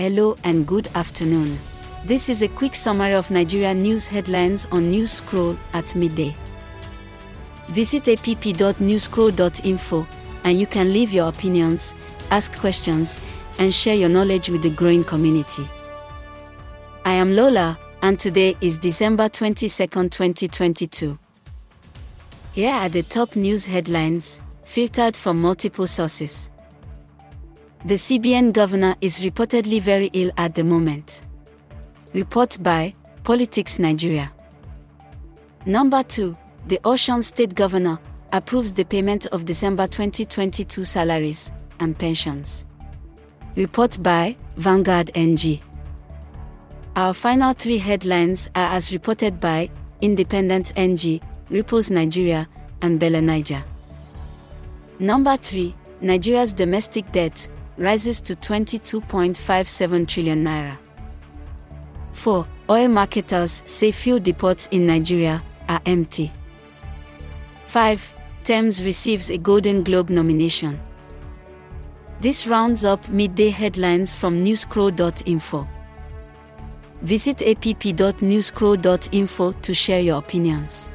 Hello and good afternoon. This is a quick summary of Nigeria news headlines on News Scroll at midday. Visit app.newscroll.info and you can leave your opinions, ask questions, and share your knowledge with the growing community. I am Lola, and today is December 22, 2022. Here are the top news headlines, filtered from multiple sources. The CBN governor is reportedly very ill at the moment. Report by Politics Nigeria. Number 2. The Osun State Governor approves the payment of December 2022 salaries and pensions. Report by Vanguard NG. Our final three headlines are as reported by Independent NG, Ripples Nigeria, and Bella Naija. Number 3. Nigeria's domestic debt rises to 22.57 trillion naira. 4. Oil marketers say fuel depots in Nigeria are empty. 5. Tems receives a Golden Globe nomination. This rounds up midday headlines from newscroll.info. Visit app.newscroll.info to share your opinions.